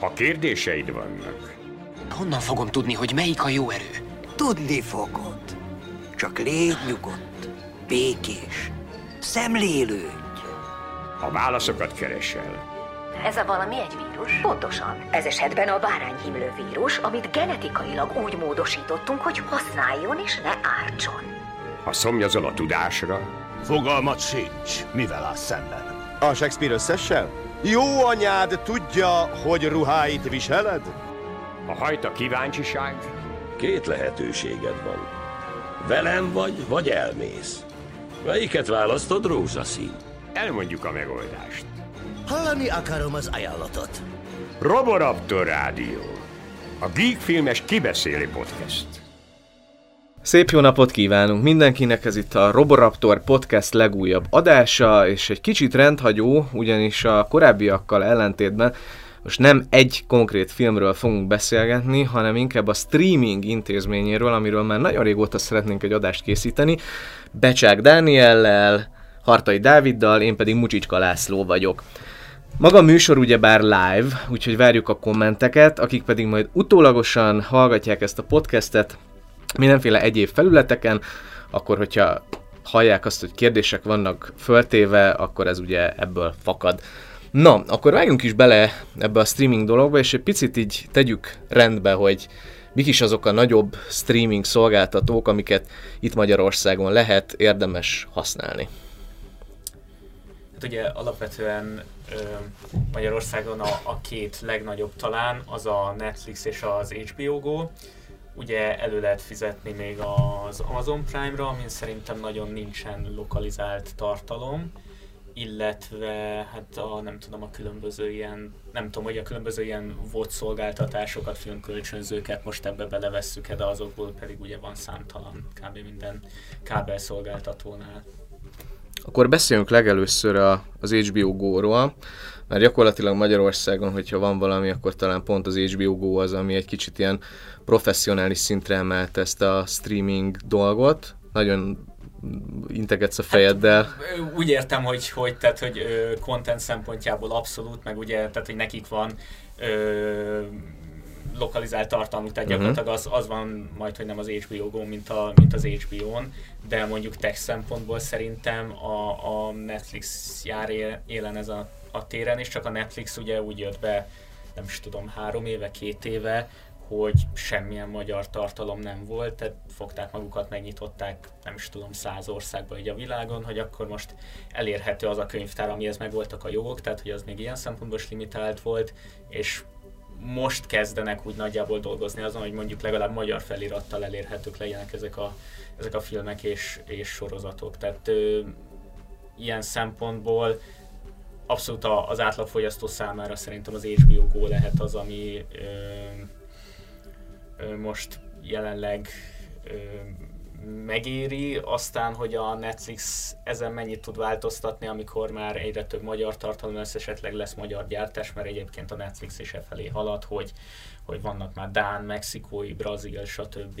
Ha kérdéseid vannak, Honnan fogom tudni, hogy melyik a jó erő? Tudni fogod. Csak légy nyugodt, békés, szemlélődj. a válaszokat keresel. Ez a valami egy vírus? Pontosan. Ez esetben a bárányhimlő vírus, amit genetikailag úgy módosítottunk, hogy használjon és ne ártson. Ha szomjazol a tudásra, Fogalmat sincs, mivel áll szemben. A Shakespeare összessel? Jó anyád tudja, hogy ruháit viseled? a kíváncsiság, Két lehetőséged van. Velem vagy, vagy elmész. Melyiket választod, rózsaszín? elmondjuk a megoldást. Hallani akarom az ajánlatot. Roboraptor Rádió. A Geek Filmes kibeszéli podcast. Szép jó napot kívánunk mindenkinek, ez itt a Roboraptor Podcast legújabb adása, és egy kicsit rendhagyó, ugyanis a korábbiakkal ellentétben most nem egy konkrét filmről fogunk beszélgetni, hanem inkább a streaming intézményéről, amiről már nagyon régóta szeretnénk egy adást készíteni. Becsák Dániellel, Hartai Dáviddal, én pedig Mucsicska László vagyok. Maga a műsor ugyebár live, úgyhogy várjuk a kommenteket, akik pedig majd utólagosan hallgatják ezt a podcastet mindenféle egyéb felületeken, akkor hogyha hallják azt, hogy kérdések vannak föltéve, akkor ez ugye ebből fakad. Na, akkor vágjunk is bele ebbe a streaming dologba, és egy picit így tegyük rendbe, hogy mik is azok a nagyobb streaming szolgáltatók, amiket itt Magyarországon lehet érdemes használni. Hát ugye alapvetően Magyarországon a, a két legnagyobb talán, az a Netflix és az HBO Go. Ugye elő lehet fizetni még az Amazon Prime-ra, amin szerintem nagyon nincsen lokalizált tartalom, illetve hát a, nem tudom, a különböző ilyen, nem tudom, hogy a különböző ilyen VOD szolgáltatásokat, filmkölcsönzőket most ebbe belevesszük de azokból pedig ugye van számtalan kb. minden kábelszolgáltatónál. Akkor beszéljünk legelőször a, az HBO Go-ról, mert gyakorlatilag Magyarországon, hogyha van valami, akkor talán pont az HBO Go az, ami egy kicsit ilyen professzionális szintre emelt ezt a streaming dolgot. Nagyon integetsz a fejeddel. Ö, Úgy értem, hogy, hogy, tehát, hogy ö, content szempontjából abszolút, meg ugye, tehát, hogy nekik van ö, lokalizált tartalmuk, tehát Mhm. gyakorlatilag az, az van majd, hogy nem az HBO Go, mint, a, mint az HBO-n, de mondjuk tech szempontból szerintem a, a Netflix jár él- élen ez a, a téren, és csak a Netflix ugye úgy jött be, nem is tudom, három éve, két éve, hogy semmilyen magyar tartalom nem volt, tehát fogták magukat, megnyitották, nem is tudom, száz országba így a világon, hogy akkor most elérhető az a könyvtár, amihez megvoltak a jogok, tehát hogy az még ilyen szempontból is limitált volt, és most kezdenek úgy nagyjából dolgozni azon, hogy mondjuk legalább magyar felirattal elérhetők legyenek ezek a, ezek a filmek és, és sorozatok. Tehát ö, ilyen szempontból abszolút az átlagfogyasztó számára szerintem az HBO Go lehet az, ami ö, ö, most jelenleg ö, megéri, aztán, hogy a Netflix ezen mennyit tud változtatni, amikor már egyre több magyar tartalom lesz, esetleg lesz magyar gyártás, mert egyébként a Netflix is e felé halad, hogy, hogy vannak már Dán, Mexikói, Brazil, stb.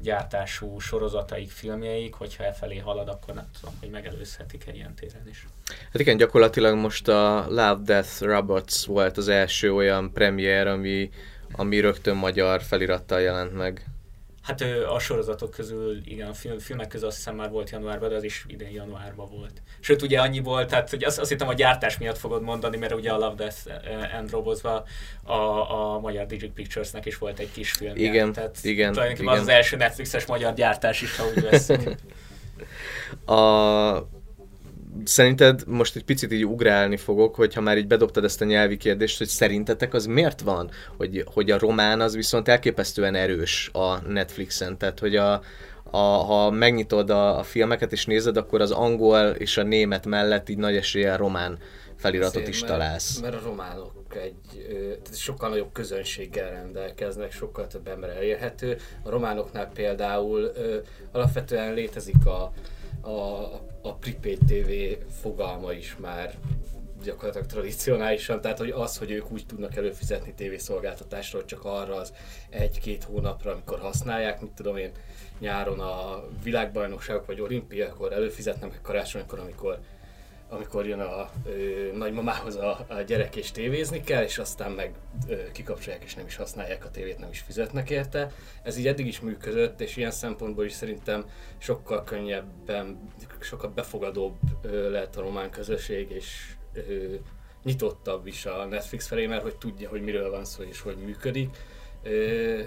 Gyártású sorozataik, filmjeik, hogyha e felé halad, akkor nem tudom, hogy megelőzhetik egy ilyen téren is. Hát igen, gyakorlatilag most a Love, Death, Robots volt az első olyan premier, ami, ami rögtön magyar felirattal jelent meg. Hát a sorozatok közül, igen, a film, filmek közül azt hiszem már volt januárban, de az is idén januárban volt. Sőt, ugye annyi volt, tehát hogy azt, azt hittem a gyártás miatt fogod mondani, mert ugye a Love, Death and Robozva a, a magyar Digic Picturesnek is volt egy kis film. Igen, tehát igen, Tulajdonképpen az igen. az első Netflixes magyar gyártás is, ha úgy veszünk. A... Szerinted most egy picit így ugrálni fogok, hogyha már így bedobtad ezt a nyelvi kérdést, hogy szerintetek az miért van, hogy, hogy a román az viszont elképesztően erős a Netflixen, tehát hogy a, a, ha megnyitod a, a filmeket és nézed, akkor az angol és a német mellett így nagy eséllyel román feliratot Azért, is mert- találsz. Mert a románok egy tehát sokkal nagyobb közönséggel rendelkeznek, sokkal több ember elérhető. A románoknál például alapvetően létezik a, a, a prepaid TV fogalma is már gyakorlatilag tradicionálisan, tehát hogy az, hogy ők úgy tudnak előfizetni tévészolgáltatásról csak arra az egy-két hónapra, amikor használják, mit tudom én, nyáron a világbajnokságok vagy olimpiakor előfizetnek, meg karácsonykor, amikor amikor jön a ö, nagymamához a, a gyerek és tévézni kell, és aztán meg ö, kikapcsolják és nem is használják a tévét, nem is fizetnek érte. Ez így eddig is működött, és ilyen szempontból is szerintem sokkal könnyebben, sokkal befogadóbb ö, lehet a román közösség, és ö, nyitottabb is a Netflix felé, mert hogy tudja, hogy miről van szó és hogy működik. Ö,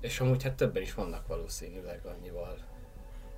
és amúgy hát többen is vannak valószínűleg annyival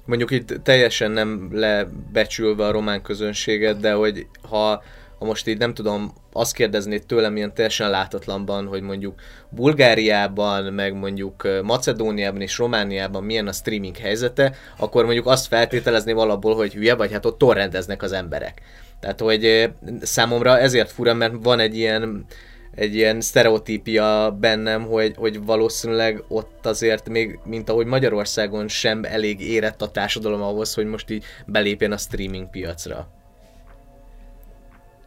mondjuk itt teljesen nem lebecsülve a román közönséget, de hogy ha, ha most így nem tudom, azt kérdeznéd tőlem ilyen teljesen látatlanban, hogy mondjuk Bulgáriában, meg mondjuk Macedóniában és Romániában milyen a streaming helyzete, akkor mondjuk azt feltételezni alapból, hogy hülye vagy, hát ott torrendeznek az emberek. Tehát, hogy számomra ezért fura, mert van egy ilyen egy ilyen sztereotípia bennem, hogy, hogy valószínűleg ott azért még, mint ahogy Magyarországon sem elég érett a társadalom ahhoz, hogy most így belépjen a streaming piacra.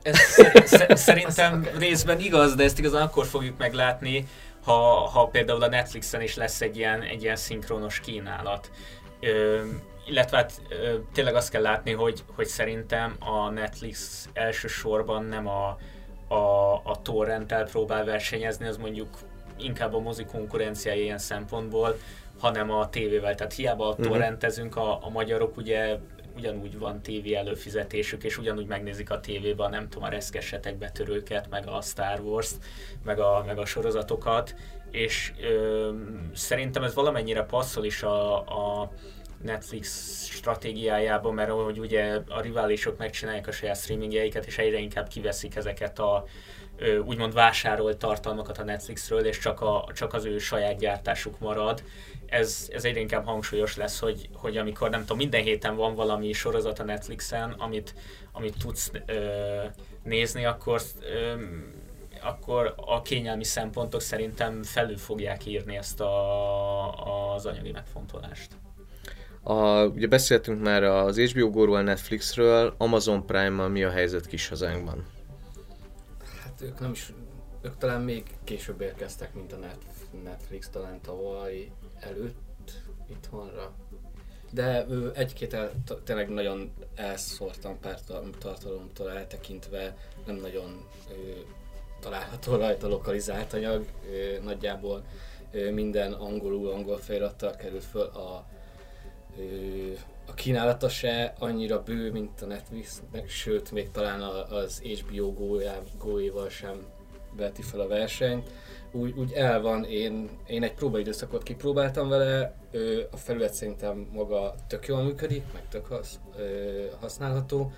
Ez szerintem részben igaz, de ezt igazán akkor fogjuk meglátni, ha, ha például a Netflixen is lesz egy ilyen, egy ilyen szinkronos kínálat. Ö, illetve hát ö, tényleg azt kell látni, hogy, hogy szerintem a Netflix elsősorban nem a, a, a torrenttel próbál versenyezni, az mondjuk inkább a mozi konkurenciája ilyen szempontból, hanem a tévével. Tehát hiába mhm. torrentezünk, a, a magyarok ugye ugyanúgy van tévé előfizetésük, és ugyanúgy megnézik a tévében, nem tudom, a reszkesetek betörőket, meg a Star Wars-t, meg a, meg a sorozatokat, és ö, szerintem ez valamennyire passzol is a, a Netflix stratégiájában, mert hogy ugye a riválisok megcsinálják a saját streamingjeiket, és egyre inkább kiveszik ezeket a úgymond vásárolt tartalmakat a Netflixről, és csak, a, csak az ő saját gyártásuk marad. Ez, ez egyre inkább hangsúlyos lesz, hogy, hogy amikor nem tudom, minden héten van valami sorozat a Netflixen, amit, amit tudsz ö, nézni, akkor ö, akkor a kényelmi szempontok szerintem felül fogják írni ezt a, az anyagi megfontolást. A, ugye beszéltünk már az HBO Go-ról, Netflixről, Amazon Prime-mal mi a helyzet kis hazánkban? Hát ők nem is, ők talán még később érkeztek, mint a Netflix, talán tavaly előtt itthonra. De egy-két el, tényleg nagyon elszórtam pár tartalomtól eltekintve, nem nagyon ő, található rajta lokalizált anyag, ő, nagyjából ő, minden angolul, angol felirattal került föl a a kínálata se annyira bő, mint a Netflixnek, sőt, még talán az HBO Go-éval sem veti fel a versenyt. Úgy, úgy el van, én, én egy próbaidőszakot kipróbáltam vele, a felület szerintem maga tök jól működik, meg tök hasz, használható,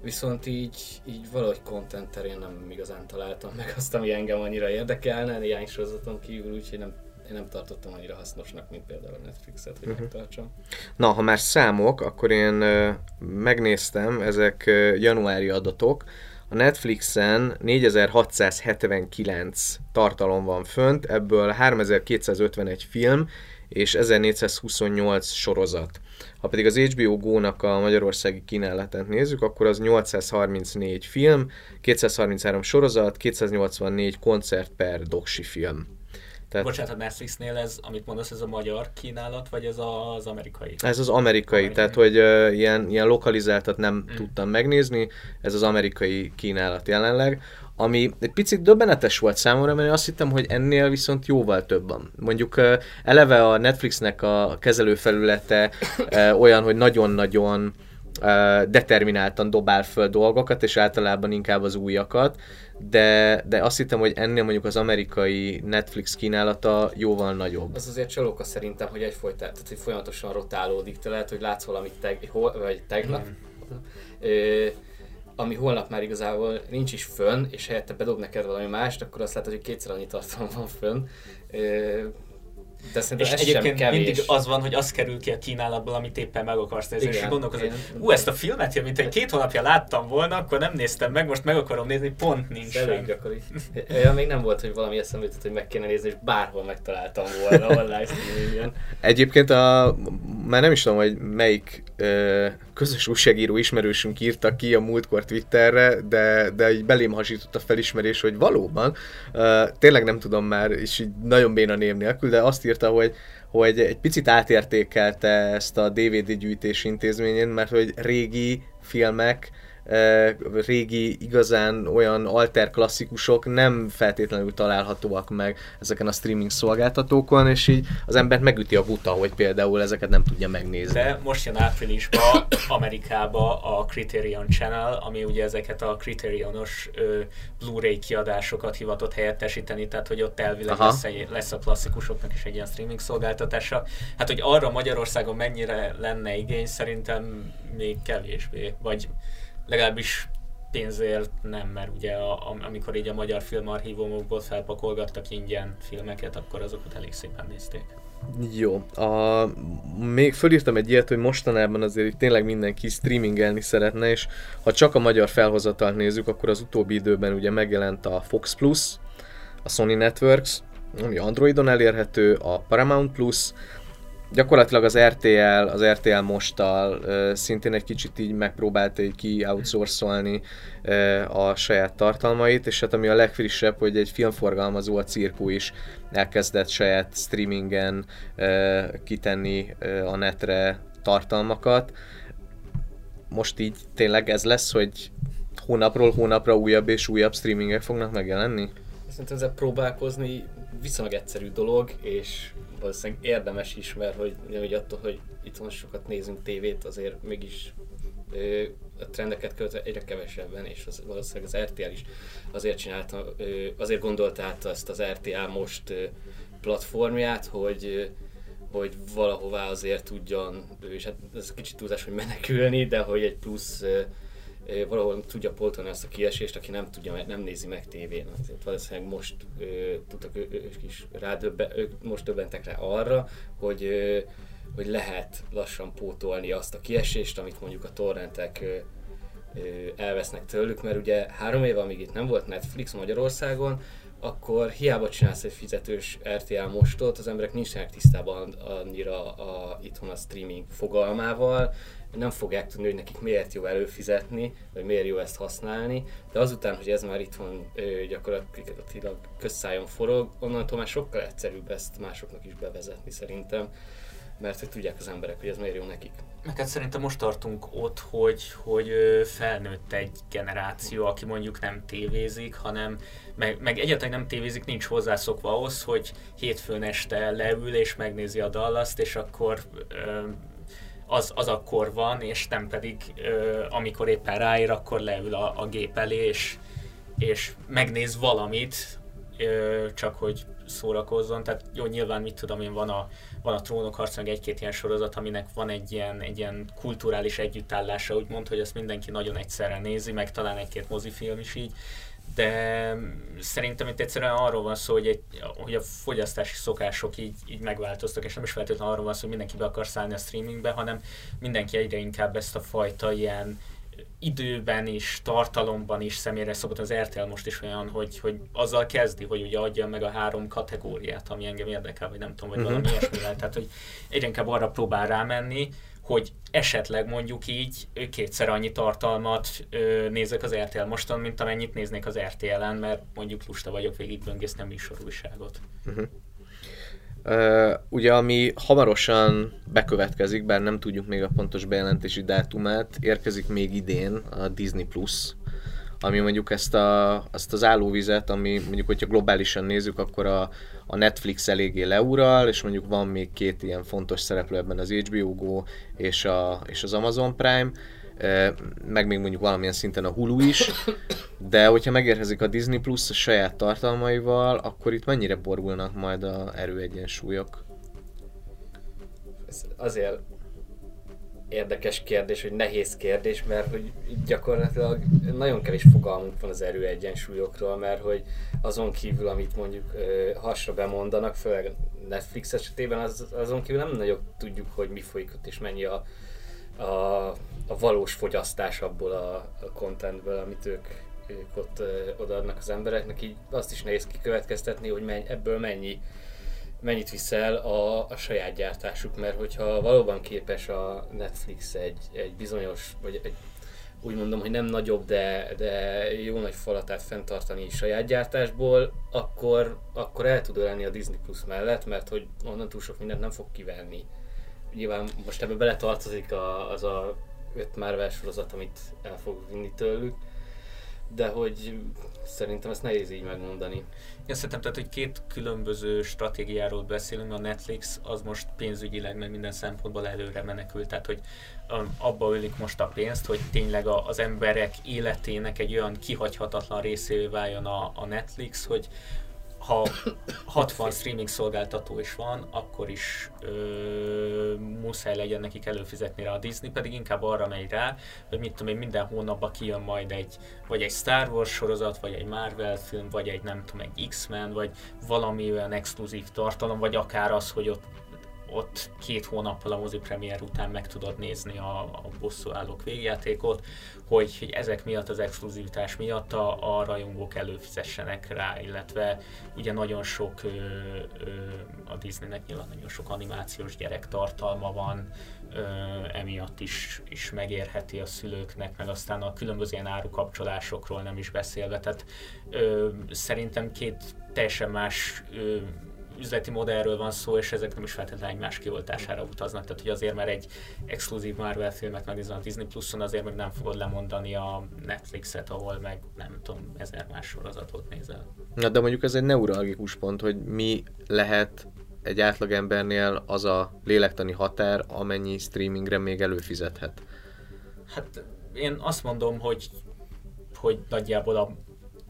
viszont így, így valahogy content terén nem igazán találtam meg azt, ami engem annyira érdekelne, néhány sorozaton kívül, úgyhogy nem én nem tartottam annyira hasznosnak, mint például a Netflixet, hogy uh-huh. megtartsam. Na, ha már számok, akkor én uh, megnéztem, ezek uh, januári adatok. A Netflixen 4679 tartalom van fönt, ebből 3251 film és 1428 sorozat. Ha pedig az HBO Go-nak a magyarországi kínálatát nézzük, akkor az 834 film, 233 sorozat, 284 koncert per doksi film. Tehát... Bocsánat, a Netflixnél ez, amit mondasz, ez a magyar kínálat, vagy ez az amerikai? Ez az amerikai, amerikai. tehát hogy uh, ilyen, ilyen lokalizáltat nem mm. tudtam megnézni, ez az amerikai kínálat jelenleg, ami egy picit döbbenetes volt számomra, mert azt hittem, hogy ennél viszont jóval több van. Mondjuk uh, eleve a Netflixnek a kezelőfelülete uh, olyan, hogy nagyon-nagyon determináltan dobál föl dolgokat, és általában inkább az újakat, de, de azt hittem, hogy ennél mondjuk az amerikai Netflix kínálata jóval nagyobb. Az azért csalóka szerintem, hogy egyfolytán, tehát hogy folyamatosan rotálódik, te lehet, hogy látsz valamit teg, hol, vagy tegnap, mm. ö, ami holnap már igazából nincs is fönn, és helyette bedob neked valami mást, akkor azt látod, hogy kétszer annyi tartalom van fönn. Ö, de és ez egyébként sem mindig az van, hogy az kerül ki a kínálatból, amit éppen meg akarsz nézni, és gondolkozol, hogy ú, ezt a filmet, mint egy két hónapja láttam volna, akkor nem néztem meg, most meg akarom nézni, pont nincs. Elég gyakori. Olyan még nem volt, hogy valami eszembe jutott, hogy meg kéne nézni, és bárhol megtaláltam volna online streamingen. Egyébként a, már nem is tudom, hogy melyik ö, közös újságíró ismerősünk írta ki a múltkor Twitterre, de, de így belém hasított a felismerés, hogy valóban, ö, tényleg nem tudom már, és így nagyon béna név nélkül, de azt írta, hogy hogy egy picit átértékelte ezt a DVD gyűjtés intézményén, mert hogy régi filmek régi, igazán olyan alter klasszikusok nem feltétlenül találhatóak meg ezeken a streaming szolgáltatókon, és így az embert megüti a buta, hogy például ezeket nem tudja megnézni. De most jön áprilisban Amerikába a Criterion Channel, ami ugye ezeket a Criterionos Blu-ray kiadásokat hivatott helyettesíteni, tehát hogy ott elvileg lesz, egy, lesz a klasszikusoknak is egy ilyen streaming szolgáltatása. Hát, hogy arra Magyarországon mennyire lenne igény, szerintem még kevésbé, vagy legalábbis pénzért nem, mert ugye a, amikor így a magyar filmarchívumokból felpakolgattak ingyen filmeket, akkor azokat elég szépen nézték. Jó. A, még fölírtam egy ilyet, hogy mostanában azért tényleg mindenki streamingelni szeretne, és ha csak a magyar felhozatalt nézzük, akkor az utóbbi időben ugye megjelent a Fox Plus, a Sony Networks, ami Androidon elérhető, a Paramount Plus, gyakorlatilag az RTL, az RTL mostal szintén egy kicsit így megpróbálta így ki outsourcolni a saját tartalmait, és hát ami a legfrissebb, hogy egy filmforgalmazó, a Cirku is elkezdett saját streamingen kitenni a netre tartalmakat. Most így tényleg ez lesz, hogy hónapról hónapra újabb és újabb streamingek fognak megjelenni? Szerintem ezzel próbálkozni viszonylag egyszerű dolog, és valószínűleg érdemes is, mert hogy, hogy attól, hogy itt sokat nézünk tévét, azért mégis ö, a trendeket költ egyre kevesebben, és az, valószínűleg az RTL is azért csinálta, ö, azért gondolta át ezt az RTL most ö, platformját, hogy hogy valahová azért tudjon, és hát ez kicsit túlzás, hogy menekülni, de hogy egy plusz valahol tudja poltolni azt a kiesést, aki nem tudja, nem nézi meg tévén. Azért valószínűleg most ö, tudtak ők is rádöbben, ők most döbbentek rá arra, hogy, ö, hogy lehet lassan pótolni azt a kiesést, amit mondjuk a torrentek ö, ö, elvesznek tőlük, mert ugye három éve, amíg itt nem volt Netflix Magyarországon, akkor hiába csinálsz egy fizetős RTL mostot, az emberek nincsenek tisztában annyira a, itthon a streaming fogalmával, nem fogják tudni, hogy nekik miért jó előfizetni, vagy miért jó ezt használni, de azután, hogy ez már itthon ö, gyakorlatilag közszájon forog, onnantól már sokkal egyszerűbb ezt másoknak is bevezetni szerintem, mert hogy tudják az emberek, hogy ez miért jó nekik. Meg hát szerintem most tartunk ott, hogy, hogy felnőtt egy generáció, aki mondjuk nem tévézik, hanem meg, meg egyáltalán nem tévézik, nincs hozzászokva ahhoz, hogy hétfőn este leül és megnézi a dallaszt, és akkor az, az akkor van, és nem pedig amikor éppen ráér, akkor leül a, a gép elé, és, és megnéz valamit, csak hogy szórakozzon. Tehát jó, nyilván mit tudom én, van a, van a trónok harca, egy-két ilyen sorozat, aminek van egy ilyen, egy ilyen kulturális együttállása, úgymond, hogy azt mindenki nagyon egyszerre nézi, meg talán egy-két mozifilm is így, de szerintem itt egyszerűen arról van szó, hogy, egy, hogy a fogyasztási szokások így, így megváltoztak, és nem is feltétlenül arról van szó, hogy mindenki be akar szállni a streamingbe, hanem mindenki egyre inkább ezt a fajta ilyen időben is, tartalomban is személyre szokott az RTL most is olyan, hogy, hogy azzal kezdi, hogy ugye adja meg a három kategóriát, ami engem érdekel, vagy nem tudom, vagy uh-huh. valami ilyesmivel. Tehát, hogy egyre inkább arra próbál rámenni, hogy esetleg mondjuk így kétszer annyi tartalmat ö, nézek az RTL mostan, mint amennyit néznék az RTL-en, mert mondjuk lusta vagyok végigböngészni a műsorújságot. Uh-huh. Uh, ugye ami hamarosan bekövetkezik, bár nem tudjuk még a pontos bejelentési dátumát, érkezik még idén a Disney Plus, ami mondjuk ezt, a, ezt az állóvizet, ami mondjuk, hogyha globálisan nézzük, akkor a, a Netflix eléggé leural, és mondjuk van még két ilyen fontos szereplő ebben az HBO Go és, a, és az Amazon Prime, meg még mondjuk valamilyen szinten a Hulu is, de hogyha megérkezik a Disney Plus a saját tartalmaival, akkor itt mennyire borulnak majd a erőegyensúlyok? Ez azért érdekes kérdés, hogy nehéz kérdés, mert hogy gyakorlatilag nagyon kevés fogalmunk van az erőegyensúlyokról, mert hogy azon kívül, amit mondjuk hasra bemondanak, főleg Netflix esetében, az, azon kívül nem nagyon tudjuk, hogy mi folyik ott és mennyi a, a, a valós fogyasztás abból a, a contentből, amit ők, ők ott odaadnak az embereknek, így azt is nehéz kikövetkeztetni, hogy menny, ebből mennyi mennyit viszel a, a saját gyártásuk, mert hogyha valóban képes a Netflix egy, egy bizonyos, vagy egy, úgy mondom, hogy nem nagyobb, de, de jó nagy falatát fenntartani saját gyártásból, akkor, akkor el tud ölni a Disney Plus mellett, mert hogy onnan túl sok mindent nem fog kivenni. Nyilván most ebbe beletartozik a, az a öt Marvel sorozat, amit el fog vinni tőlük, de hogy szerintem ezt nehéz így megmondani. Én szerintem, tehát, hogy két különböző stratégiáról beszélünk, a Netflix az most pénzügyileg, meg minden szempontból előre menekült, tehát, hogy um, abba ölik most a pénzt, hogy tényleg az emberek életének egy olyan kihagyhatatlan részévé váljon a, a Netflix, hogy ha 60 streaming szolgáltató is van, akkor is ö, muszáj legyen nekik előfizetni rá a Disney, pedig inkább arra megy rá, hogy mit tudom én, minden hónapban kijön majd egy, vagy egy Star Wars sorozat, vagy egy Marvel film, vagy egy nem tudom, egy X-Men, vagy valami olyan exkluzív tartalom, vagy akár az, hogy ott ott két hónappal a mozi premier után meg tudod nézni a, a bosszúállók végjátékot, hogy, hogy ezek miatt, az exkluzivitás miatt a, a rajongók előfizessenek rá, illetve ugye nagyon sok ö, ö, a Disneynek nyilván nagyon sok animációs gyerektartalma van, ö, emiatt is, is megérheti a szülőknek, meg aztán a különböző ilyen árukapcsolásokról nem is beszélve. Tehát ö, szerintem két teljesen más ö, üzleti modellről van szó, és ezek nem is feltétlenül egymás kioltására utaznak. Tehát, hogy azért, mert egy exkluzív Marvel filmet megnézel a Disney Plus-on, azért meg nem fogod lemondani a Netflixet, ahol meg nem tudom, ezer más sorozatot nézel. Na, de mondjuk ez egy neuralgikus pont, hogy mi lehet egy átlagembernél az a lélektani határ, amennyi streamingre még előfizethet. Hát én azt mondom, hogy, hogy nagyjából a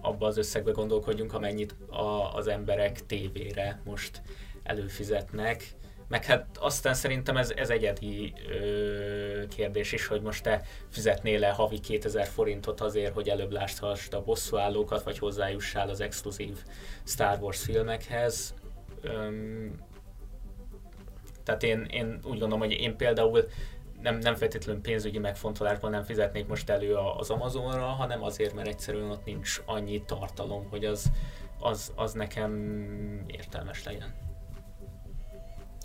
abba az összegbe gondolkodjunk, amennyit a, az emberek tévére most előfizetnek. Meg hát aztán szerintem ez, ez egyedi ö, kérdés is, hogy most te fizetnél-e havi 2000 forintot azért, hogy előbb lássd a bosszúállókat, vagy hozzájussál az exkluzív Star Wars filmekhez. Öm, tehát én, én úgy gondolom, hogy én például nem, nem feltétlenül pénzügyi megfontolásban nem fizetnék most elő az Amazonra, hanem azért, mert egyszerűen ott nincs annyi tartalom, hogy az, az, az nekem értelmes legyen.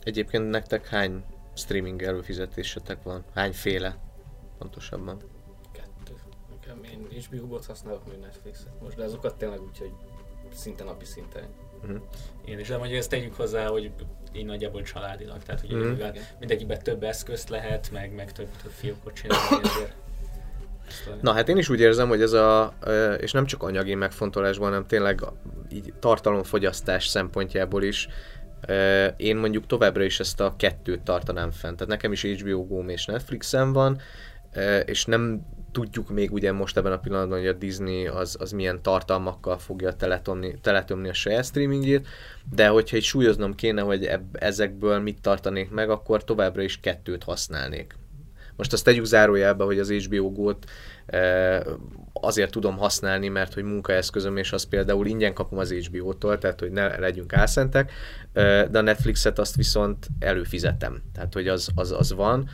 Egyébként nektek hány streaming előfizetésetek van? Hányféle pontosabban? Kettő. Nekem én HBO-bot használok, még Netflixet most, de azokat tényleg úgy, hogy szinte napi szinten. Uh-huh. Én is, de mondjuk ezt tegyük hozzá, hogy így nagyjából családilag, tehát hogy mm. mindegyikben több eszközt lehet, meg, meg több, több fiókot csinálni ezért. Na hát én is úgy érzem, hogy ez a, és nem csak anyagi megfontolásban, hanem tényleg így tartalomfogyasztás szempontjából is, én mondjuk továbbra is ezt a kettőt tartanám fent. Tehát nekem is HBO Go és Netflixen van, és nem tudjuk még ugye most ebben a pillanatban, hogy a Disney az, az milyen tartalmakkal fogja teletomni, teletömni a saját streamingjét, de hogyha egy súlyoznom kéne, hogy ebb, ezekből mit tartanék meg, akkor továbbra is kettőt használnék. Most azt tegyük zárójelbe, hogy az HBO Go-t azért tudom használni, mert hogy munkaeszközöm, és azt például ingyen kapom az HBO-tól, tehát hogy ne legyünk álszentek, de a Netflixet azt viszont előfizetem, tehát hogy az, az, az van,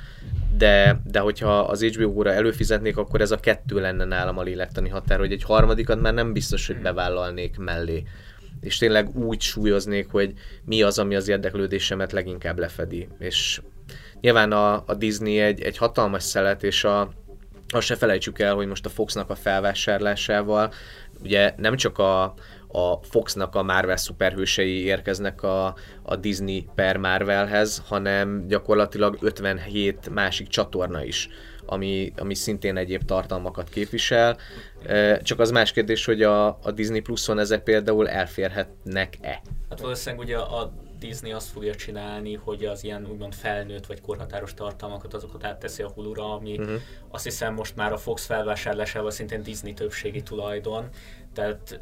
de, de hogyha az HBO-ra előfizetnék, akkor ez a kettő lenne nálam a lélektani határ, hogy egy harmadikat már nem biztos, hogy bevállalnék mellé. És tényleg úgy súlyoznék, hogy mi az, ami az érdeklődésemet leginkább lefedi. És nyilván a, a Disney egy, egy hatalmas szelet, és a, azt se felejtsük el, hogy most a Foxnak a felvásárlásával ugye nem csak a, a Foxnak a Marvel szuperhősei érkeznek a, a Disney per Marvelhez, hanem gyakorlatilag 57 másik csatorna is, ami, ami szintén egyéb tartalmakat képvisel. Csak az más kérdés, hogy a, a Disney Pluson ezek például elférhetnek-e? Hát valószínűleg ugye a Disney azt fogja csinálni, hogy az ilyen úgymond felnőtt vagy korhatáros tartalmakat azokat átteszi a Hulu-ra, ami uh-huh. azt hiszem most már a Fox felvásárlásával szintén Disney többségi tulajdon, tehát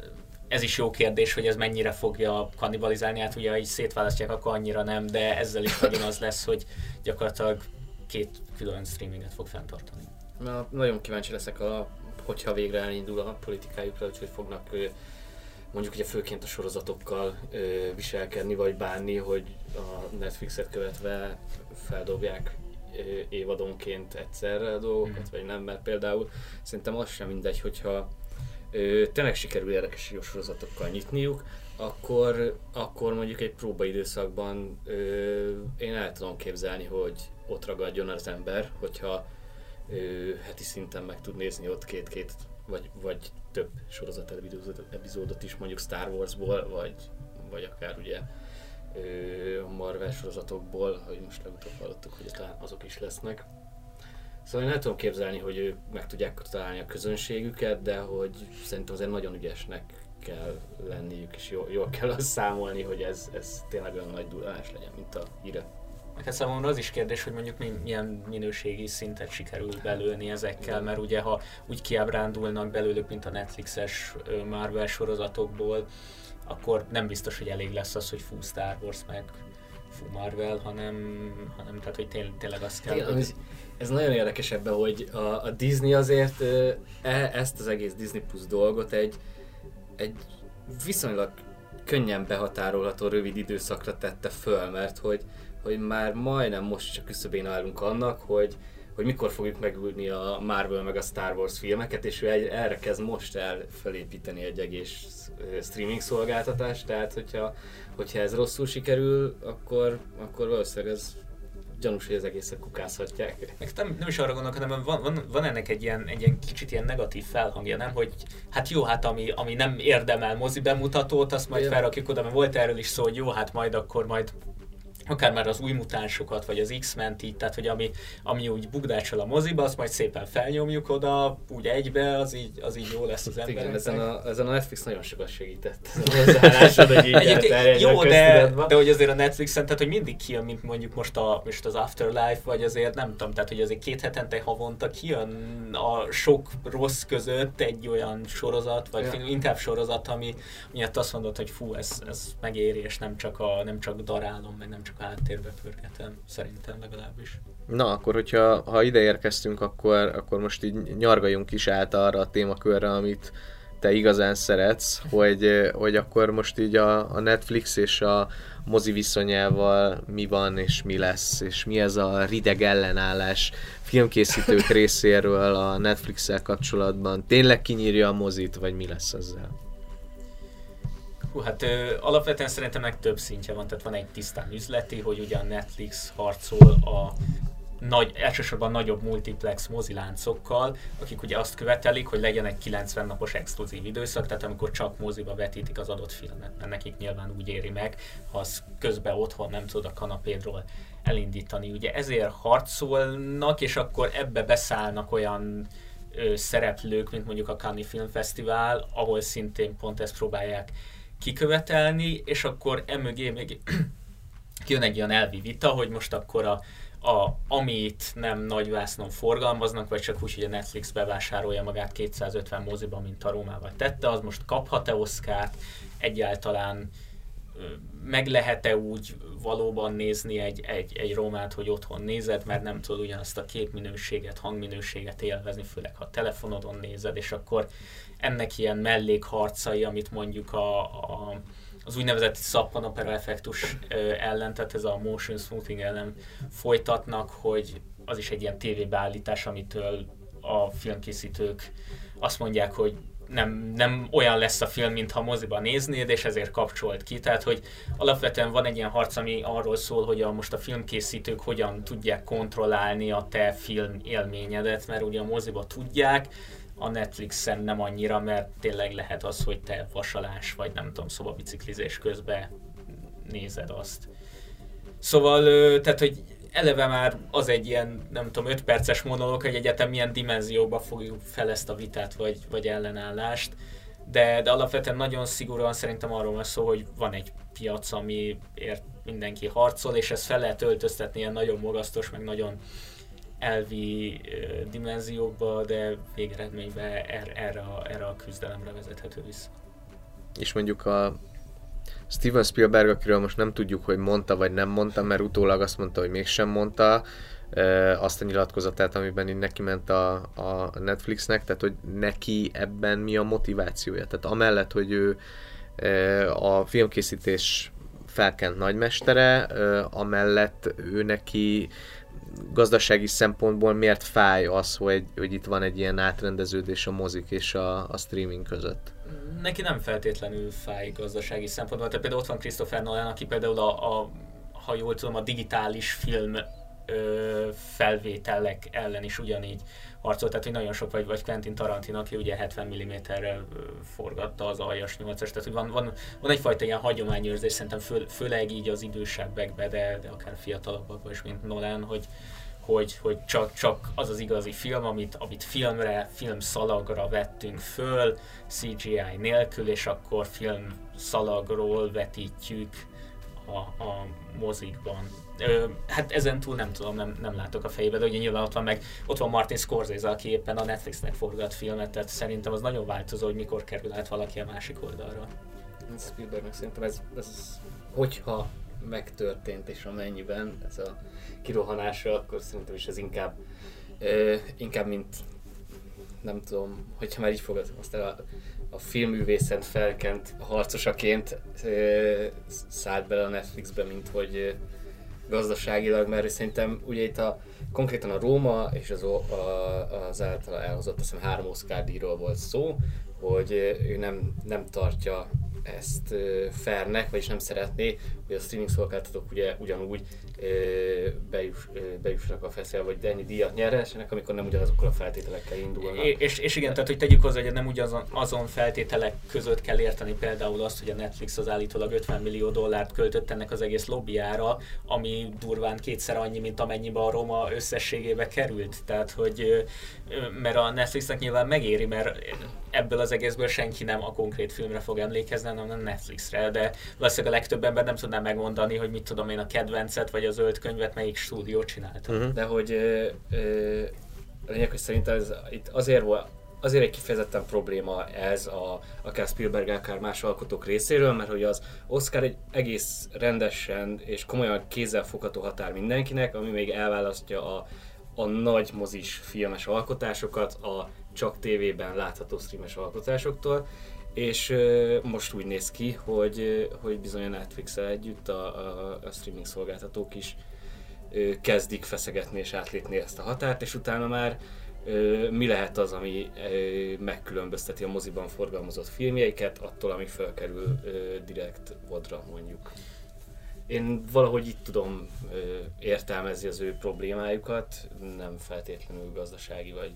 ez is jó kérdés, hogy ez mennyire fogja kannibalizálni, hát ugye, így szétválasztják, akkor annyira nem, de ezzel is megint az lesz, hogy gyakorlatilag két külön streaminget fog fenntartani. Na, nagyon kíváncsi leszek, a, hogyha végre elindul a politikájukra, hogy fognak mondjuk ugye főként a sorozatokkal ö, viselkedni, vagy bánni, hogy a Netflixet követve feldobják ö, évadonként egyszerre a dolgokat, mm. vagy nem, mert például szerintem az sem mindegy, hogyha ö, tényleg sikerül érdekes jó sorozatokkal nyitniuk, akkor, akkor mondjuk egy próbaidőszakban ö, én el tudom képzelni, hogy ott ragadjon az ember, hogyha ö, heti szinten meg tud nézni ott két-két vagy, vagy több sorozat epizódot is, mondjuk Star Warsból, vagy, vagy akár ugye a Marvel sorozatokból, hogy most legutóbb hallottuk, hogy talán azok is lesznek. Szóval én nem tudom képzelni, hogy ők meg tudják találni a közönségüket, de hogy szerintem azért nagyon ügyesnek kell lenniük, és jól, jól kell azt számolni, hogy ez, ez tényleg olyan nagy durás legyen, mint a híre. Hát számomra az is kérdés, hogy mondjuk milyen minőségi szintet sikerül belőni ezekkel, mert ugye ha úgy kiábrándulnak belőlük, mint a Netflixes Marvel sorozatokból, akkor nem biztos, hogy elég lesz az, hogy fú Star Wars meg fú Marvel, hanem, hanem tehát, hogy tény, tényleg azt kell, Igen, hogy... Ez nagyon érdekes ebben, hogy a, a Disney azért e, ezt az egész Disney Plus dolgot egy, egy viszonylag könnyen behatárolható rövid időszakra tette föl, mert hogy, hogy már majdnem most csak küszöbén állunk annak, hogy, hogy mikor fogjuk megülni a Marvel meg a Star Wars filmeket, és ő erre kezd most el felépíteni egy egész streaming szolgáltatást, tehát hogyha, hogyha ez rosszul sikerül, akkor, akkor valószínűleg ez gyanús, hogy az egészet kukázhatják. Meg nem, nem is arra gondolok, hanem van, van, van ennek egy ilyen, egy ilyen kicsit ilyen negatív felhangja, nem? Hogy hát jó, hát ami, ami nem érdemel mozi bemutatót, azt majd felrakjuk oda, mert volt erről is szó, hogy jó, hát majd akkor majd akár már az új mutánsokat, vagy az X-ment így, tehát hogy ami, ami úgy bugdácsol a moziba, azt majd szépen felnyomjuk oda, úgy egybe, az így, az így jó lesz az ember. Igen, ezen a, ezen a Netflix nagyon sokat segített. A hogy így Jó, de, de hogy azért a Netflixen, tehát hogy mindig kijön, mint mondjuk most, a, most az Afterlife, vagy azért nem tudom, tehát hogy azért két hetente havonta kijön a sok rossz között egy olyan sorozat, vagy ja. inkább sorozat, ami miatt azt mondod, hogy fú, ez, ez megéri, és nem csak, a, nem csak darálom, meg nem csak csak háttérbe pörgetem, szerintem legalábbis. Na, akkor hogyha ha ide érkeztünk, akkor, akkor most így nyargaljunk is át arra a témakörre, amit te igazán szeretsz, hogy, hogy akkor most így a, a Netflix és a mozi viszonyával mi van és mi lesz, és mi ez a rideg ellenállás filmkészítők részéről a Netflix-el kapcsolatban. Tényleg kinyírja a mozit, vagy mi lesz ezzel? Hú, hát ö, alapvetően szerintem meg több szintje van, tehát van egy tisztán üzleti, hogy ugye a Netflix harcol a nagy, elsősorban nagyobb multiplex moziláncokkal, akik ugye azt követelik, hogy legyen egy 90 napos exkluzív időszak, tehát amikor csak moziba vetítik az adott filmet, mert nekik nyilván úgy éri meg, ha az közben otthon nem tud a kanapédról elindítani. Ugye ezért harcolnak, és akkor ebbe beszállnak olyan ö, szereplők, mint mondjuk a Cannes Film Festival, ahol szintén pont ezt próbálják kikövetelni, és akkor emögé még jön egy olyan elvi vita, hogy most akkor a, a, amit nem nagy vásznon forgalmaznak, vagy csak úgy, hogy a Netflix bevásárolja magát 250 moziba, mint a Rómával tette, az most kaphat-e Oszkárt, egyáltalán meg lehet-e úgy valóban nézni egy, egy, egy romát, hogy otthon nézed, mert nem tudod ugyanazt a képminőséget, hangminőséget élvezni, főleg ha telefonodon nézed, és akkor ennek ilyen mellékharcai, amit mondjuk a, a az úgynevezett szappanopera effektus ellen, tehát ez a motion smoothing ellen folytatnak, hogy az is egy ilyen tévébeállítás, amitől a filmkészítők azt mondják, hogy nem, nem olyan lesz a film, mintha moziban néznéd, és ezért kapcsolt ki. Tehát, hogy alapvetően van egy ilyen harc, ami arról szól, hogy a, most a filmkészítők hogyan tudják kontrollálni a te film élményedet, mert ugye a moziba tudják, a Netflixen nem annyira, mert tényleg lehet az, hogy te vasalás, vagy nem tudom, szobabiciklizés közben nézed azt. Szóval, tehát, hogy eleve már az egy ilyen, nem tudom, 5 perces monológ, hogy egyetem milyen dimenzióba fogjuk fel ezt a vitát, vagy, vagy ellenállást. De, de alapvetően nagyon szigorúan szerintem arról van szó, hogy van egy piac, amiért mindenki harcol, és ezt fel lehet öltöztetni ilyen nagyon magasztos, meg nagyon elvi dimenziókba, de végeredményben er, erre, a, erre a küzdelemre vezethető vissza. És mondjuk a Steven Spielberg, akiről most nem tudjuk, hogy mondta vagy nem mondta, mert utólag azt mondta, hogy mégsem mondta, azt a nyilatkozatát, amiben így neki ment a, a Netflixnek, tehát hogy neki ebben mi a motivációja. Tehát amellett, hogy ő a filmkészítés felkent nagymestere, amellett ő neki gazdasági szempontból miért fáj az, hogy, hogy itt van egy ilyen átrendeződés a mozik és a, a streaming között? Neki nem feltétlenül fáj gazdasági szempontból. Tehát például ott van Christopher Nolan, aki például a, a ha jól tudom, a digitális film ö, felvételek ellen is ugyanígy harcolt, tehát hogy nagyon sok, vagy, vagy Quentin Tarantino, aki ugye 70 mm-re forgatta az aljas 8-as, tehát hogy van, van, van egyfajta ilyen hagyományőrzés, szerintem fő, főleg így az idősebbekbe, de, de akár fiatalabbakban is, mint Nolan, hogy, hogy, hogy csak, csak az az igazi film, amit, amit filmre, filmszalagra vettünk föl, CGI nélkül, és akkor film szalagról vetítjük a, a mozikban. Ö, hát ezen túl nem tudom, nem, nem látok a fejébe, de ugye nyilván ott van meg, ott van Martin Scorsese, aki éppen a Netflixnek forgat filmet, tehát szerintem az nagyon változó, hogy mikor kerül át valaki a másik oldalra. Spielbergnek szerintem ez, ez hogyha megtörtént és amennyiben ez a kirohanása, akkor szerintem is ez inkább, ö, inkább mint nem tudom, hogyha már így fogadom, aztán a, a filmművészen felkent harcosaként ö, szállt bele a Netflixbe, mint hogy gazdaságilag, mert szerintem ugye itt a, konkrétan a Róma és az, a, az általa elhozott, azt hiszem három Oscar volt szó, hogy ő nem, nem tartja ezt fairnek, vagyis nem szeretné, hogy a streaming szolgáltatók ugye ugyanúgy bejuss, bejussanak a fesztivál, vagy ennyi díjat nyerhessenek, amikor nem ugyanazokkal a feltételekkel indulnak. És, és igen, tehát hogy tegyük hozzá, hogy nem ugyanazon azon feltételek között kell érteni például azt, hogy a Netflix az állítólag 50 millió dollárt költött ennek az egész lobbyára, ami durván kétszer annyi, mint amennyibe a Roma összességébe került. Tehát, hogy mert a Netflixnek nyilván megéri, mert ebből az egészből senki nem a konkrét filmre fog emlékezni, hanem a Netflixre, de valószínűleg a legtöbb ember nem tudná megmondani, hogy mit tudom én a kedvencet, vagy a zöld könyvet melyik stúdió csinálta. Uh-huh. De hogy ö, ö, lényeg, hogy szerintem ez itt azért volt, azért egy kifejezetten probléma ez a, akár Spielberg, akár más alkotók részéről, mert hogy az Oscar egy egész rendesen és komolyan kézzelfogható határ mindenkinek, ami még elválasztja a, a nagy mozis filmes alkotásokat a csak tévében látható streames alkotásoktól, és uh, most úgy néz ki, hogy, hogy bizony a netflix együtt a, a, a streaming szolgáltatók is uh, kezdik feszegetni és átlépni ezt a határt, és utána már uh, mi lehet az, ami uh, megkülönbözteti a moziban forgalmazott filmjeiket attól, ami felkerül uh, direkt vodra mondjuk. Én valahogy itt tudom uh, értelmezni az ő problémájukat, nem feltétlenül gazdasági vagy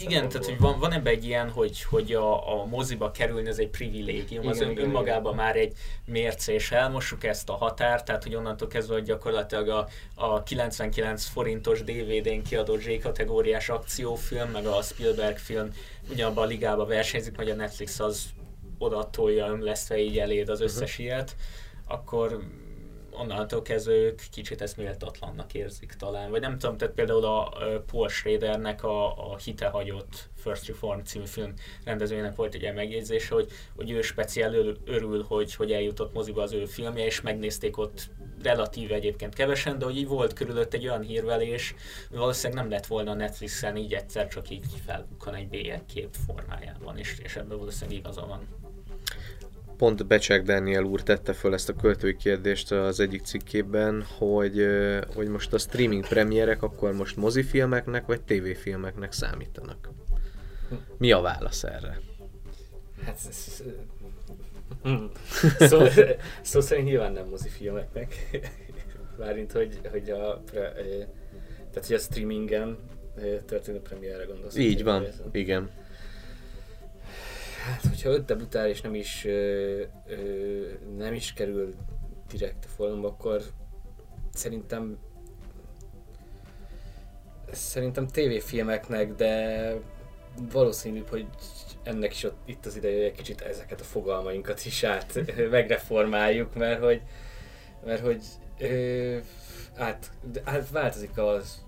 igen, tehát hogy van, van ebben egy ilyen, hogy, hogy a, a moziba kerülni ez egy privilégium, igen, az igen, önmagában igen. már egy mérce, és elmossuk ezt a határt, tehát hogy onnantól kezdve, hogy gyakorlatilag a, a 99 forintos DVD-n kiadott J kategóriás akciófilm, meg a Spielberg film ugyanabban a ligába versenyzik, hogy a Netflix az oda tolja ömlesztve így eléd az összes uh-huh. ilyet, akkor onnantól kezdve ők kicsit ezt méltatlannak érzik talán. Vagy nem tudom, tehát például a Paul Schradernek a, a hitehagyott First Reform című film rendezőjének volt egy ilyen megjegyzése, hogy, hogy ő speciál örül, hogy, hogy eljutott moziba az ő filmje, és megnézték ott relatív egyébként kevesen, de hogy így volt körülött egy olyan hírvelés, valószínűleg nem lett volna Netflixen így egyszer csak így felbukkan egy bélyegkép formájában, és, és ebben valószínűleg igaza van pont Becsek Daniel úr tette föl ezt a költői kérdést az egyik cikkében, hogy, hogy most a streaming premierek akkor most mozifilmeknek vagy tévéfilmeknek számítanak. Mi a válasz erre? Hát szó, szó szerint nyilván nem mozifilmeknek. Mármint, hogy, hogy a, tehát, hogy a streamingen történő premierre gondolsz. Így van, igen. Hát, hogyha öt debutál és nem is, ö, ö, nem is kerül direkt a forgalomba, akkor szerintem szerintem tévéfilmeknek, de valószínűbb, hogy ennek is ott, itt az ideje, hogy egy kicsit ezeket a fogalmainkat is át megreformáljuk, mert hogy, mert hogy ö, át, át változik az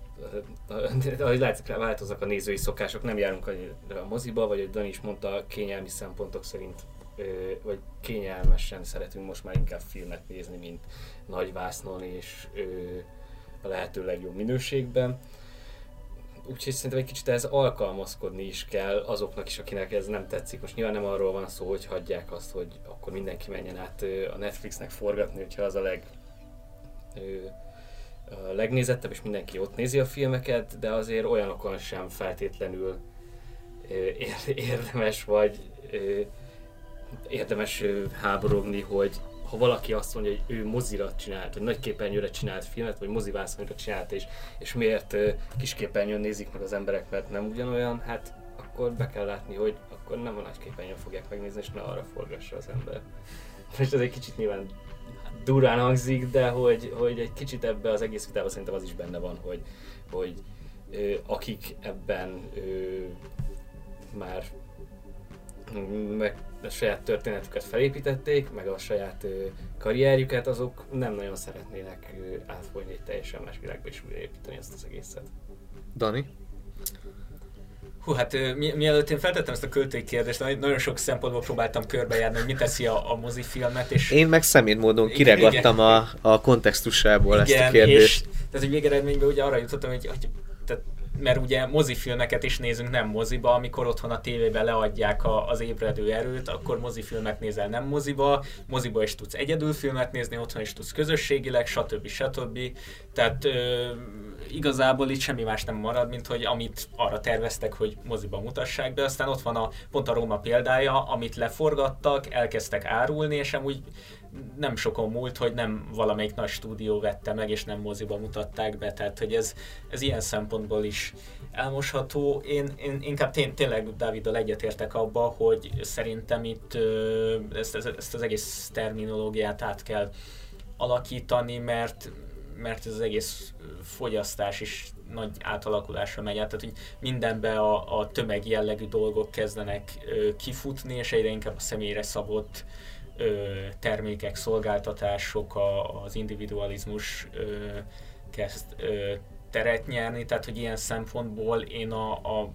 ahogy látszik, változnak a nézői szokások, nem járunk a moziba, vagy hogy Dani is mondta, kényelmi szempontok szerint vagy kényelmesen szeretünk most már inkább filmet nézni, mint nagy vásznon és a lehető legjobb minőségben. Úgyhogy szerintem egy kicsit ez alkalmazkodni is kell azoknak is, akinek ez nem tetszik. Most nyilván nem arról van szó, hogy hagyják azt, hogy akkor mindenki menjen át a Netflixnek forgatni, hogyha az a leg legnézettebb, és mindenki ott nézi a filmeket, de azért olyanokon sem feltétlenül érdemes, vagy érdemes háborogni, hogy ha valaki azt mondja, hogy ő mozira csinált, vagy nagyképernyőre csinált filmet, vagy mozivászonyra csinált, és, és miért kisképernyőn nézik meg az emberek, mert nem ugyanolyan, hát akkor be kell látni, hogy akkor nem a nagyképernyőn fogják megnézni, és ne arra forgassa az ember. Most ez egy kicsit nyilván durán hangzik, de hogy, hogy egy kicsit ebbe az egész vitában szerintem az is benne van, hogy, hogy ö, akik ebben ö, már meg a saját történetüket felépítették, meg a saját ö, karrierjüket, azok nem nagyon szeretnének ö, átfolyni egy teljesen más világba és újraépíteni ezt az egészet. Dani? Hú, hát mi, mielőtt én feltettem ezt a költői kérdést, nagyon sok szempontból próbáltam körbejárni, hogy mi teszi a, a mozifilmet, és... Én meg szemét módon kiregattam a, a kontextusából igen, ezt a kérdést. És, tehát, hogy végeredményben ugye arra jutottam, hogy, hogy tehát mert ugye mozifilmeket is nézünk nem moziba, amikor otthon a tévében leadják a, az ébredő erőt, akkor mozifilmet nézel nem moziba, moziba is tudsz egyedül filmet nézni, otthon is tudsz közösségileg, stb. stb. Tehát ö, igazából itt semmi más nem marad, mint hogy amit arra terveztek, hogy moziba mutassák be, aztán ott van a, pont a Róma példája, amit leforgattak, elkezdtek árulni, és amúgy nem sokon múlt, hogy nem valamelyik nagy stúdió vette meg, és nem moziba mutatták be, tehát hogy ez, ez ilyen szempontból is elmosható. Én, én inkább tény, tényleg Dáviddal egyetértek abba, hogy szerintem itt ezt, ezt az egész terminológiát át kell alakítani, mert mert ez az egész fogyasztás is nagy átalakulásra megy át, tehát hogy mindenbe a, a tömeg jellegű dolgok kezdenek ö, kifutni, és egyre inkább a személyre szabott termékek, szolgáltatások, a, az individualizmus kezd teret nyerni, tehát hogy ilyen szempontból én a, a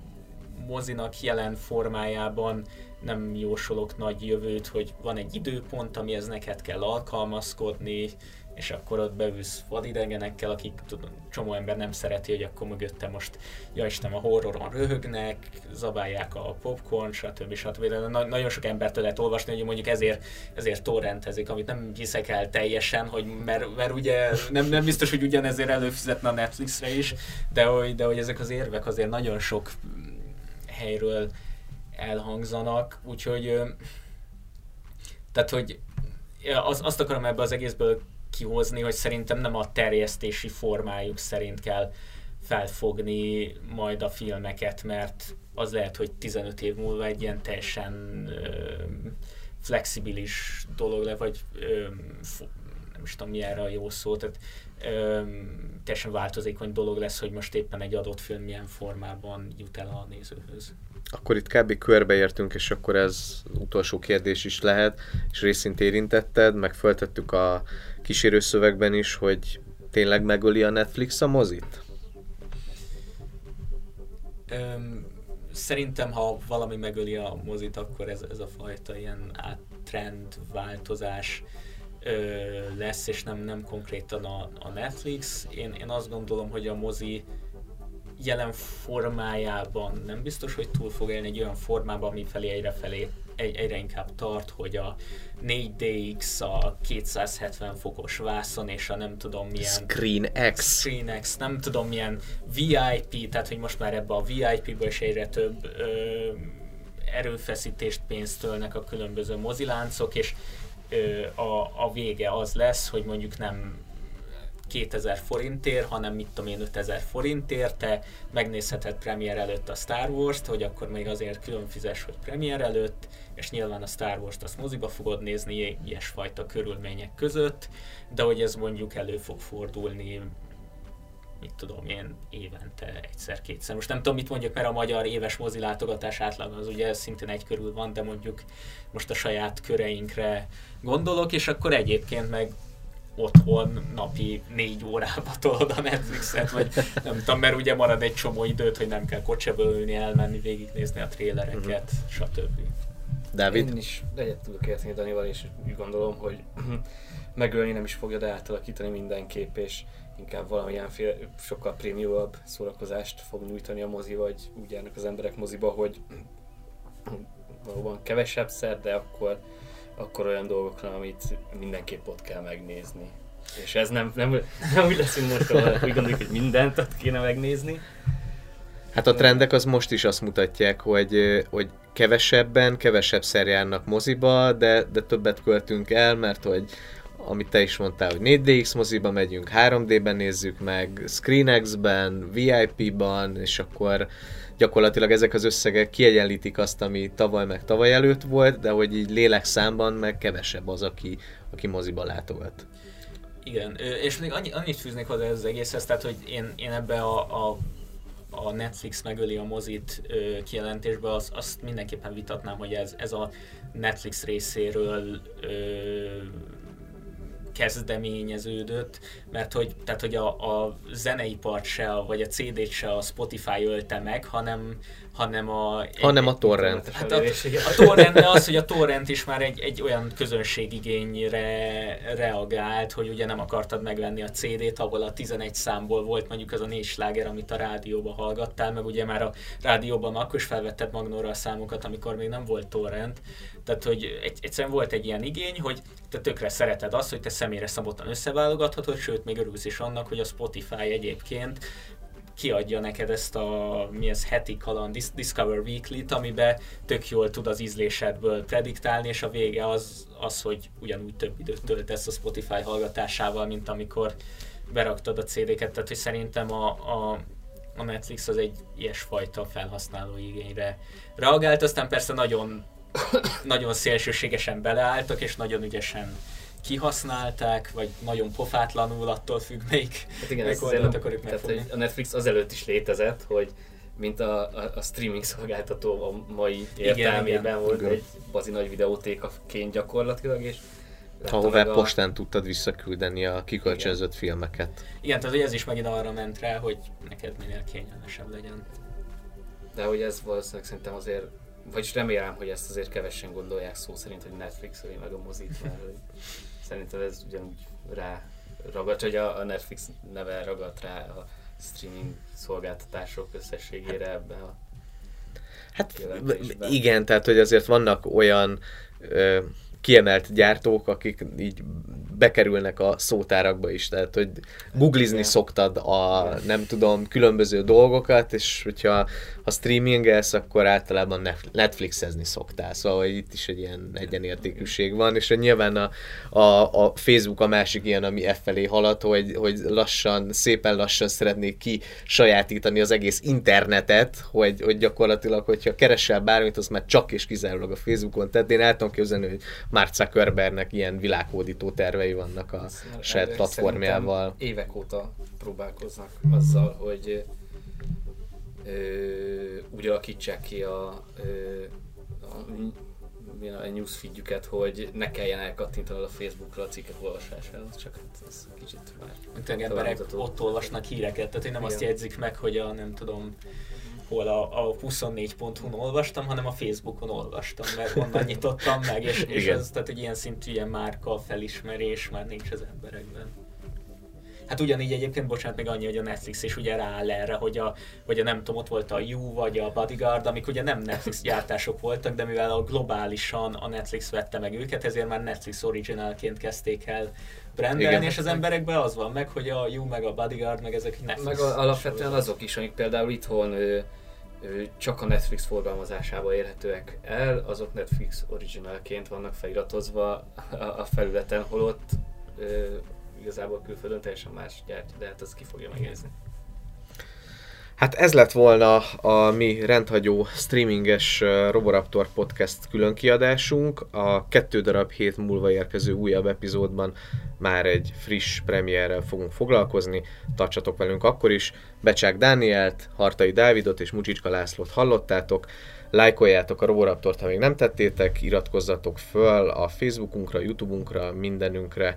mozinak jelen formájában nem jósolok nagy jövőt, hogy van egy időpont, amihez neked kell alkalmazkodni, és akkor ott beülsz vadidegenekkel, akik tudom, csomó ember nem szereti, hogy akkor mögötte most, ja Isten, a horroron röhögnek, zabálják a popcorn, stb. stb. De na- nagyon sok embertől lehet olvasni, hogy mondjuk ezért, ezért torrentezik, amit nem hiszek el teljesen, hogy mert, mert ugye nem, nem biztos, hogy ugyanezért előfizetne a Netflixre is, de hogy, de hogy ezek az érvek azért nagyon sok helyről elhangzanak, úgyhogy tehát, hogy az, azt akarom ebbe az egészből kihozni, hogy szerintem nem a terjesztési formájuk szerint kell felfogni majd a filmeket, mert az lehet, hogy 15 év múlva egy ilyen teljesen ö, flexibilis dolog le, vagy ö, nem is tudom mi erre a jó szó, tehát ö, teljesen változékony dolog lesz, hogy most éppen egy adott film milyen formában jut el a nézőhöz. Akkor itt kb. körbeértünk, és akkor ez utolsó kérdés is lehet, és részint érintetted, meg föltettük a kísérőszövegben is, hogy tényleg megöli a Netflix a mozit? Öm, szerintem, ha valami megöli a mozit, akkor ez, ez a fajta ilyen áttrend, változás ö, lesz, és nem, nem konkrétan a, a Netflix. Én, én azt gondolom, hogy a mozi jelen formájában nem biztos, hogy túl fog élni egy olyan formában, ami felé egyre felé egy, egyre inkább tart, hogy a 4DX, a 270 fokos vászon, és a nem tudom milyen... Screen X. Screen X, nem tudom milyen VIP, tehát hogy most már ebbe a VIP-ből is egyre több ö, erőfeszítést pénzt tölnek a különböző moziláncok, és ö, a, a vége az lesz, hogy mondjuk nem 2000 forintért, hanem mit tudom én 5000 forintért, te megnézheted premier előtt a Star Wars-t, hogy akkor még azért külön fizes, hogy premier előtt, és nyilván a Star Wars-t azt moziba fogod nézni ilyesfajta körülmények között, de hogy ez mondjuk elő fog fordulni mit tudom én, évente egyszer-kétszer. Most nem tudom, mit mondjak, mert a magyar éves mozilátogatás átlag az ugye szintén egy körül van, de mondjuk most a saját köreinkre gondolok, és akkor egyébként meg otthon napi négy órába tolod a Netflixet, vagy nem tudom, mert ugye marad egy csomó időt, hogy nem kell kocsiba ülni, elmenni, végignézni a trélereket, uh-huh. stb. Dávid? Én is egyet tudok érteni Danival, és úgy gondolom, hogy megölni nem is fogja, de átalakítani mindenképp, és inkább valamilyen fél, sokkal prémiumabb szórakozást fog nyújtani a mozi, vagy úgy járnak az emberek moziba, hogy valóban kevesebb szer, de akkor akkor olyan dolgokra, amit mindenképp ott kell megnézni. És ez nem, nem, nem úgy lesz, mint most, hogy gondoljuk, hogy mindent ott kéne megnézni. Hát a trendek az most is azt mutatják, hogy, hogy kevesebben, kevesebb szer járnak moziba, de, de többet költünk el, mert hogy amit te is mondtál, hogy 4DX moziba megyünk, 3D-ben nézzük meg, ScreenX-ben, VIP-ban, és akkor gyakorlatilag ezek az összegek kiegyenlítik azt, ami tavaly meg tavaly előtt volt, de hogy így lélekszámban meg kevesebb az, aki, aki moziba látogat. Igen, és még annyi, annyit fűznék hozzá az egészhez, tehát hogy én, én ebbe a, a a Netflix megöli a mozit ö, kijelentésbe, az, azt mindenképpen vitatnám, hogy ez, ez a Netflix részéről ö, kezdeményeződött, mert hogy, tehát, hogy a, a zeneipart se, vagy a CD-t se a Spotify ölte meg, hanem, hanem a... Hanem a torrent. Hát a, a torrent, az, hogy a torrent is már egy, egy olyan közönségigényre reagált, hogy ugye nem akartad megvenni a CD-t, ahol a 11 számból volt mondjuk az a négy sláger, amit a rádióban hallgattál, meg ugye már a rádióban akkor is felvetted Magnóra a számokat, amikor még nem volt torrent. Tehát, hogy egy, egyszerűen volt egy ilyen igény, hogy te tökre szereted azt, hogy te személyre szabottan összeválogathatod, sőt, még örülsz is annak, hogy a Spotify egyébként kiadja neked ezt a mi ez, heti kaland Discover Weekly-t, amiben tök jól tud az ízlésedből prediktálni, és a vége az, az hogy ugyanúgy több időt töltesz a Spotify hallgatásával, mint amikor beraktad a CD-ket, tehát hogy szerintem a, a, a Netflix az egy ilyesfajta felhasználó igényre reagált, aztán persze nagyon, nagyon szélsőségesen beleálltak, és nagyon ügyesen kihasználták, vagy nagyon pofátlanul, attól függ, melyik, hát igen, melyik oldalt akarjuk tehát, hogy A Netflix azelőtt is létezett, hogy mint a, a, a streaming szolgáltató a mai értelmében igen, volt igen. egy bazi nagy videótékaként gyakorlatilag, és Ahová a... postán tudtad visszaküldeni a kikölcsönzött filmeket. Igen, tehát ez is megint arra ment rá, hogy neked minél kényelmesebb legyen. De hogy ez valószínűleg szerintem azért, vagyis remélem, hogy ezt azért kevesen gondolják szó szerint, hogy Netflix meg a mozit, mert hogy Szerinted ez ugyanúgy rá ragadt, hogy a, Netflix neve ragadt rá a streaming szolgáltatások összességére ebben a Hát igen, tehát hogy azért vannak olyan ö, kiemelt gyártók, akik így bekerülnek a szótárakba is, tehát hogy googlizni Igen. szoktad a, nem tudom, különböző dolgokat, és hogyha ha streamingelsz, akkor általában Netflixezni szoktál, szóval itt is egy ilyen egyenértékűség van, és nyilván a, a, a Facebook a másik ilyen, ami e felé halad, hogy, hogy lassan, szépen lassan szeretnék ki sajátítani az egész internetet, hogy, hogy gyakorlatilag, hogyha keresel bármit, az már csak és kizárólag a Facebookon, tehát én el tudom képzelni, hogy Mark Zuckerbergnek ilyen világhódító tervei vannak a saját platformjával. Évek óta próbálkoznak azzal, hogy ö, úgy alakítsák ki a, ö, a, a newsfeedjüket, hogy ne kelljen elkattintani a Facebookra a cikkek olvasásához, csak hát ez kicsit már... Mint emberek ott olvasnak híreket, tehát én nem Igen. azt jegyzik meg, hogy a nem tudom, hol a, a 24.hu-n olvastam, hanem a Facebookon olvastam, mert onnan nyitottam meg, és, és ez, tehát egy ilyen szintű ilyen márka felismerés már nincs az emberekben. Hát ugyanígy egyébként, bocsánat, még annyi, hogy a Netflix is ugye rááll erre, hogy a, vagy a nem tudom, ott volt a You vagy a Bodyguard, amik ugye nem Netflix gyártások voltak, de mivel a globálisan a Netflix vette meg őket, ezért már Netflix originalként kezdték el brendelni, és az emberekben az van meg, hogy a You meg a Bodyguard meg ezek Netflix. Meg alapvetően azok is, amik például itthon ő, ő, csak a Netflix forgalmazásába érhetőek el, azok Netflix originalként vannak feliratozva a, a felületen, holott igazából külföldön teljesen más gyártja, de hát az ki fogja megnézni. Hát ez lett volna a mi rendhagyó streaminges Roboraptor podcast különkiadásunk. A kettő darab hét múlva érkező újabb epizódban már egy friss premierrel fogunk foglalkozni. Tartsatok velünk akkor is. Becsák Dánielt, Hartai Dávidot és Mucsicska Lászlót hallottátok. Lájkoljátok a Roboraptort, ha még nem tettétek, iratkozzatok föl a Facebookunkra, Youtube-unkra, mindenünkre,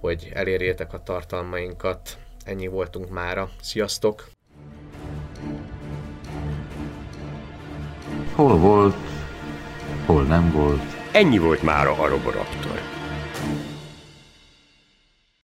hogy elérjétek a tartalmainkat. Ennyi voltunk mára. Sziasztok! Hol volt, hol nem volt. Ennyi volt már a Roboraptor.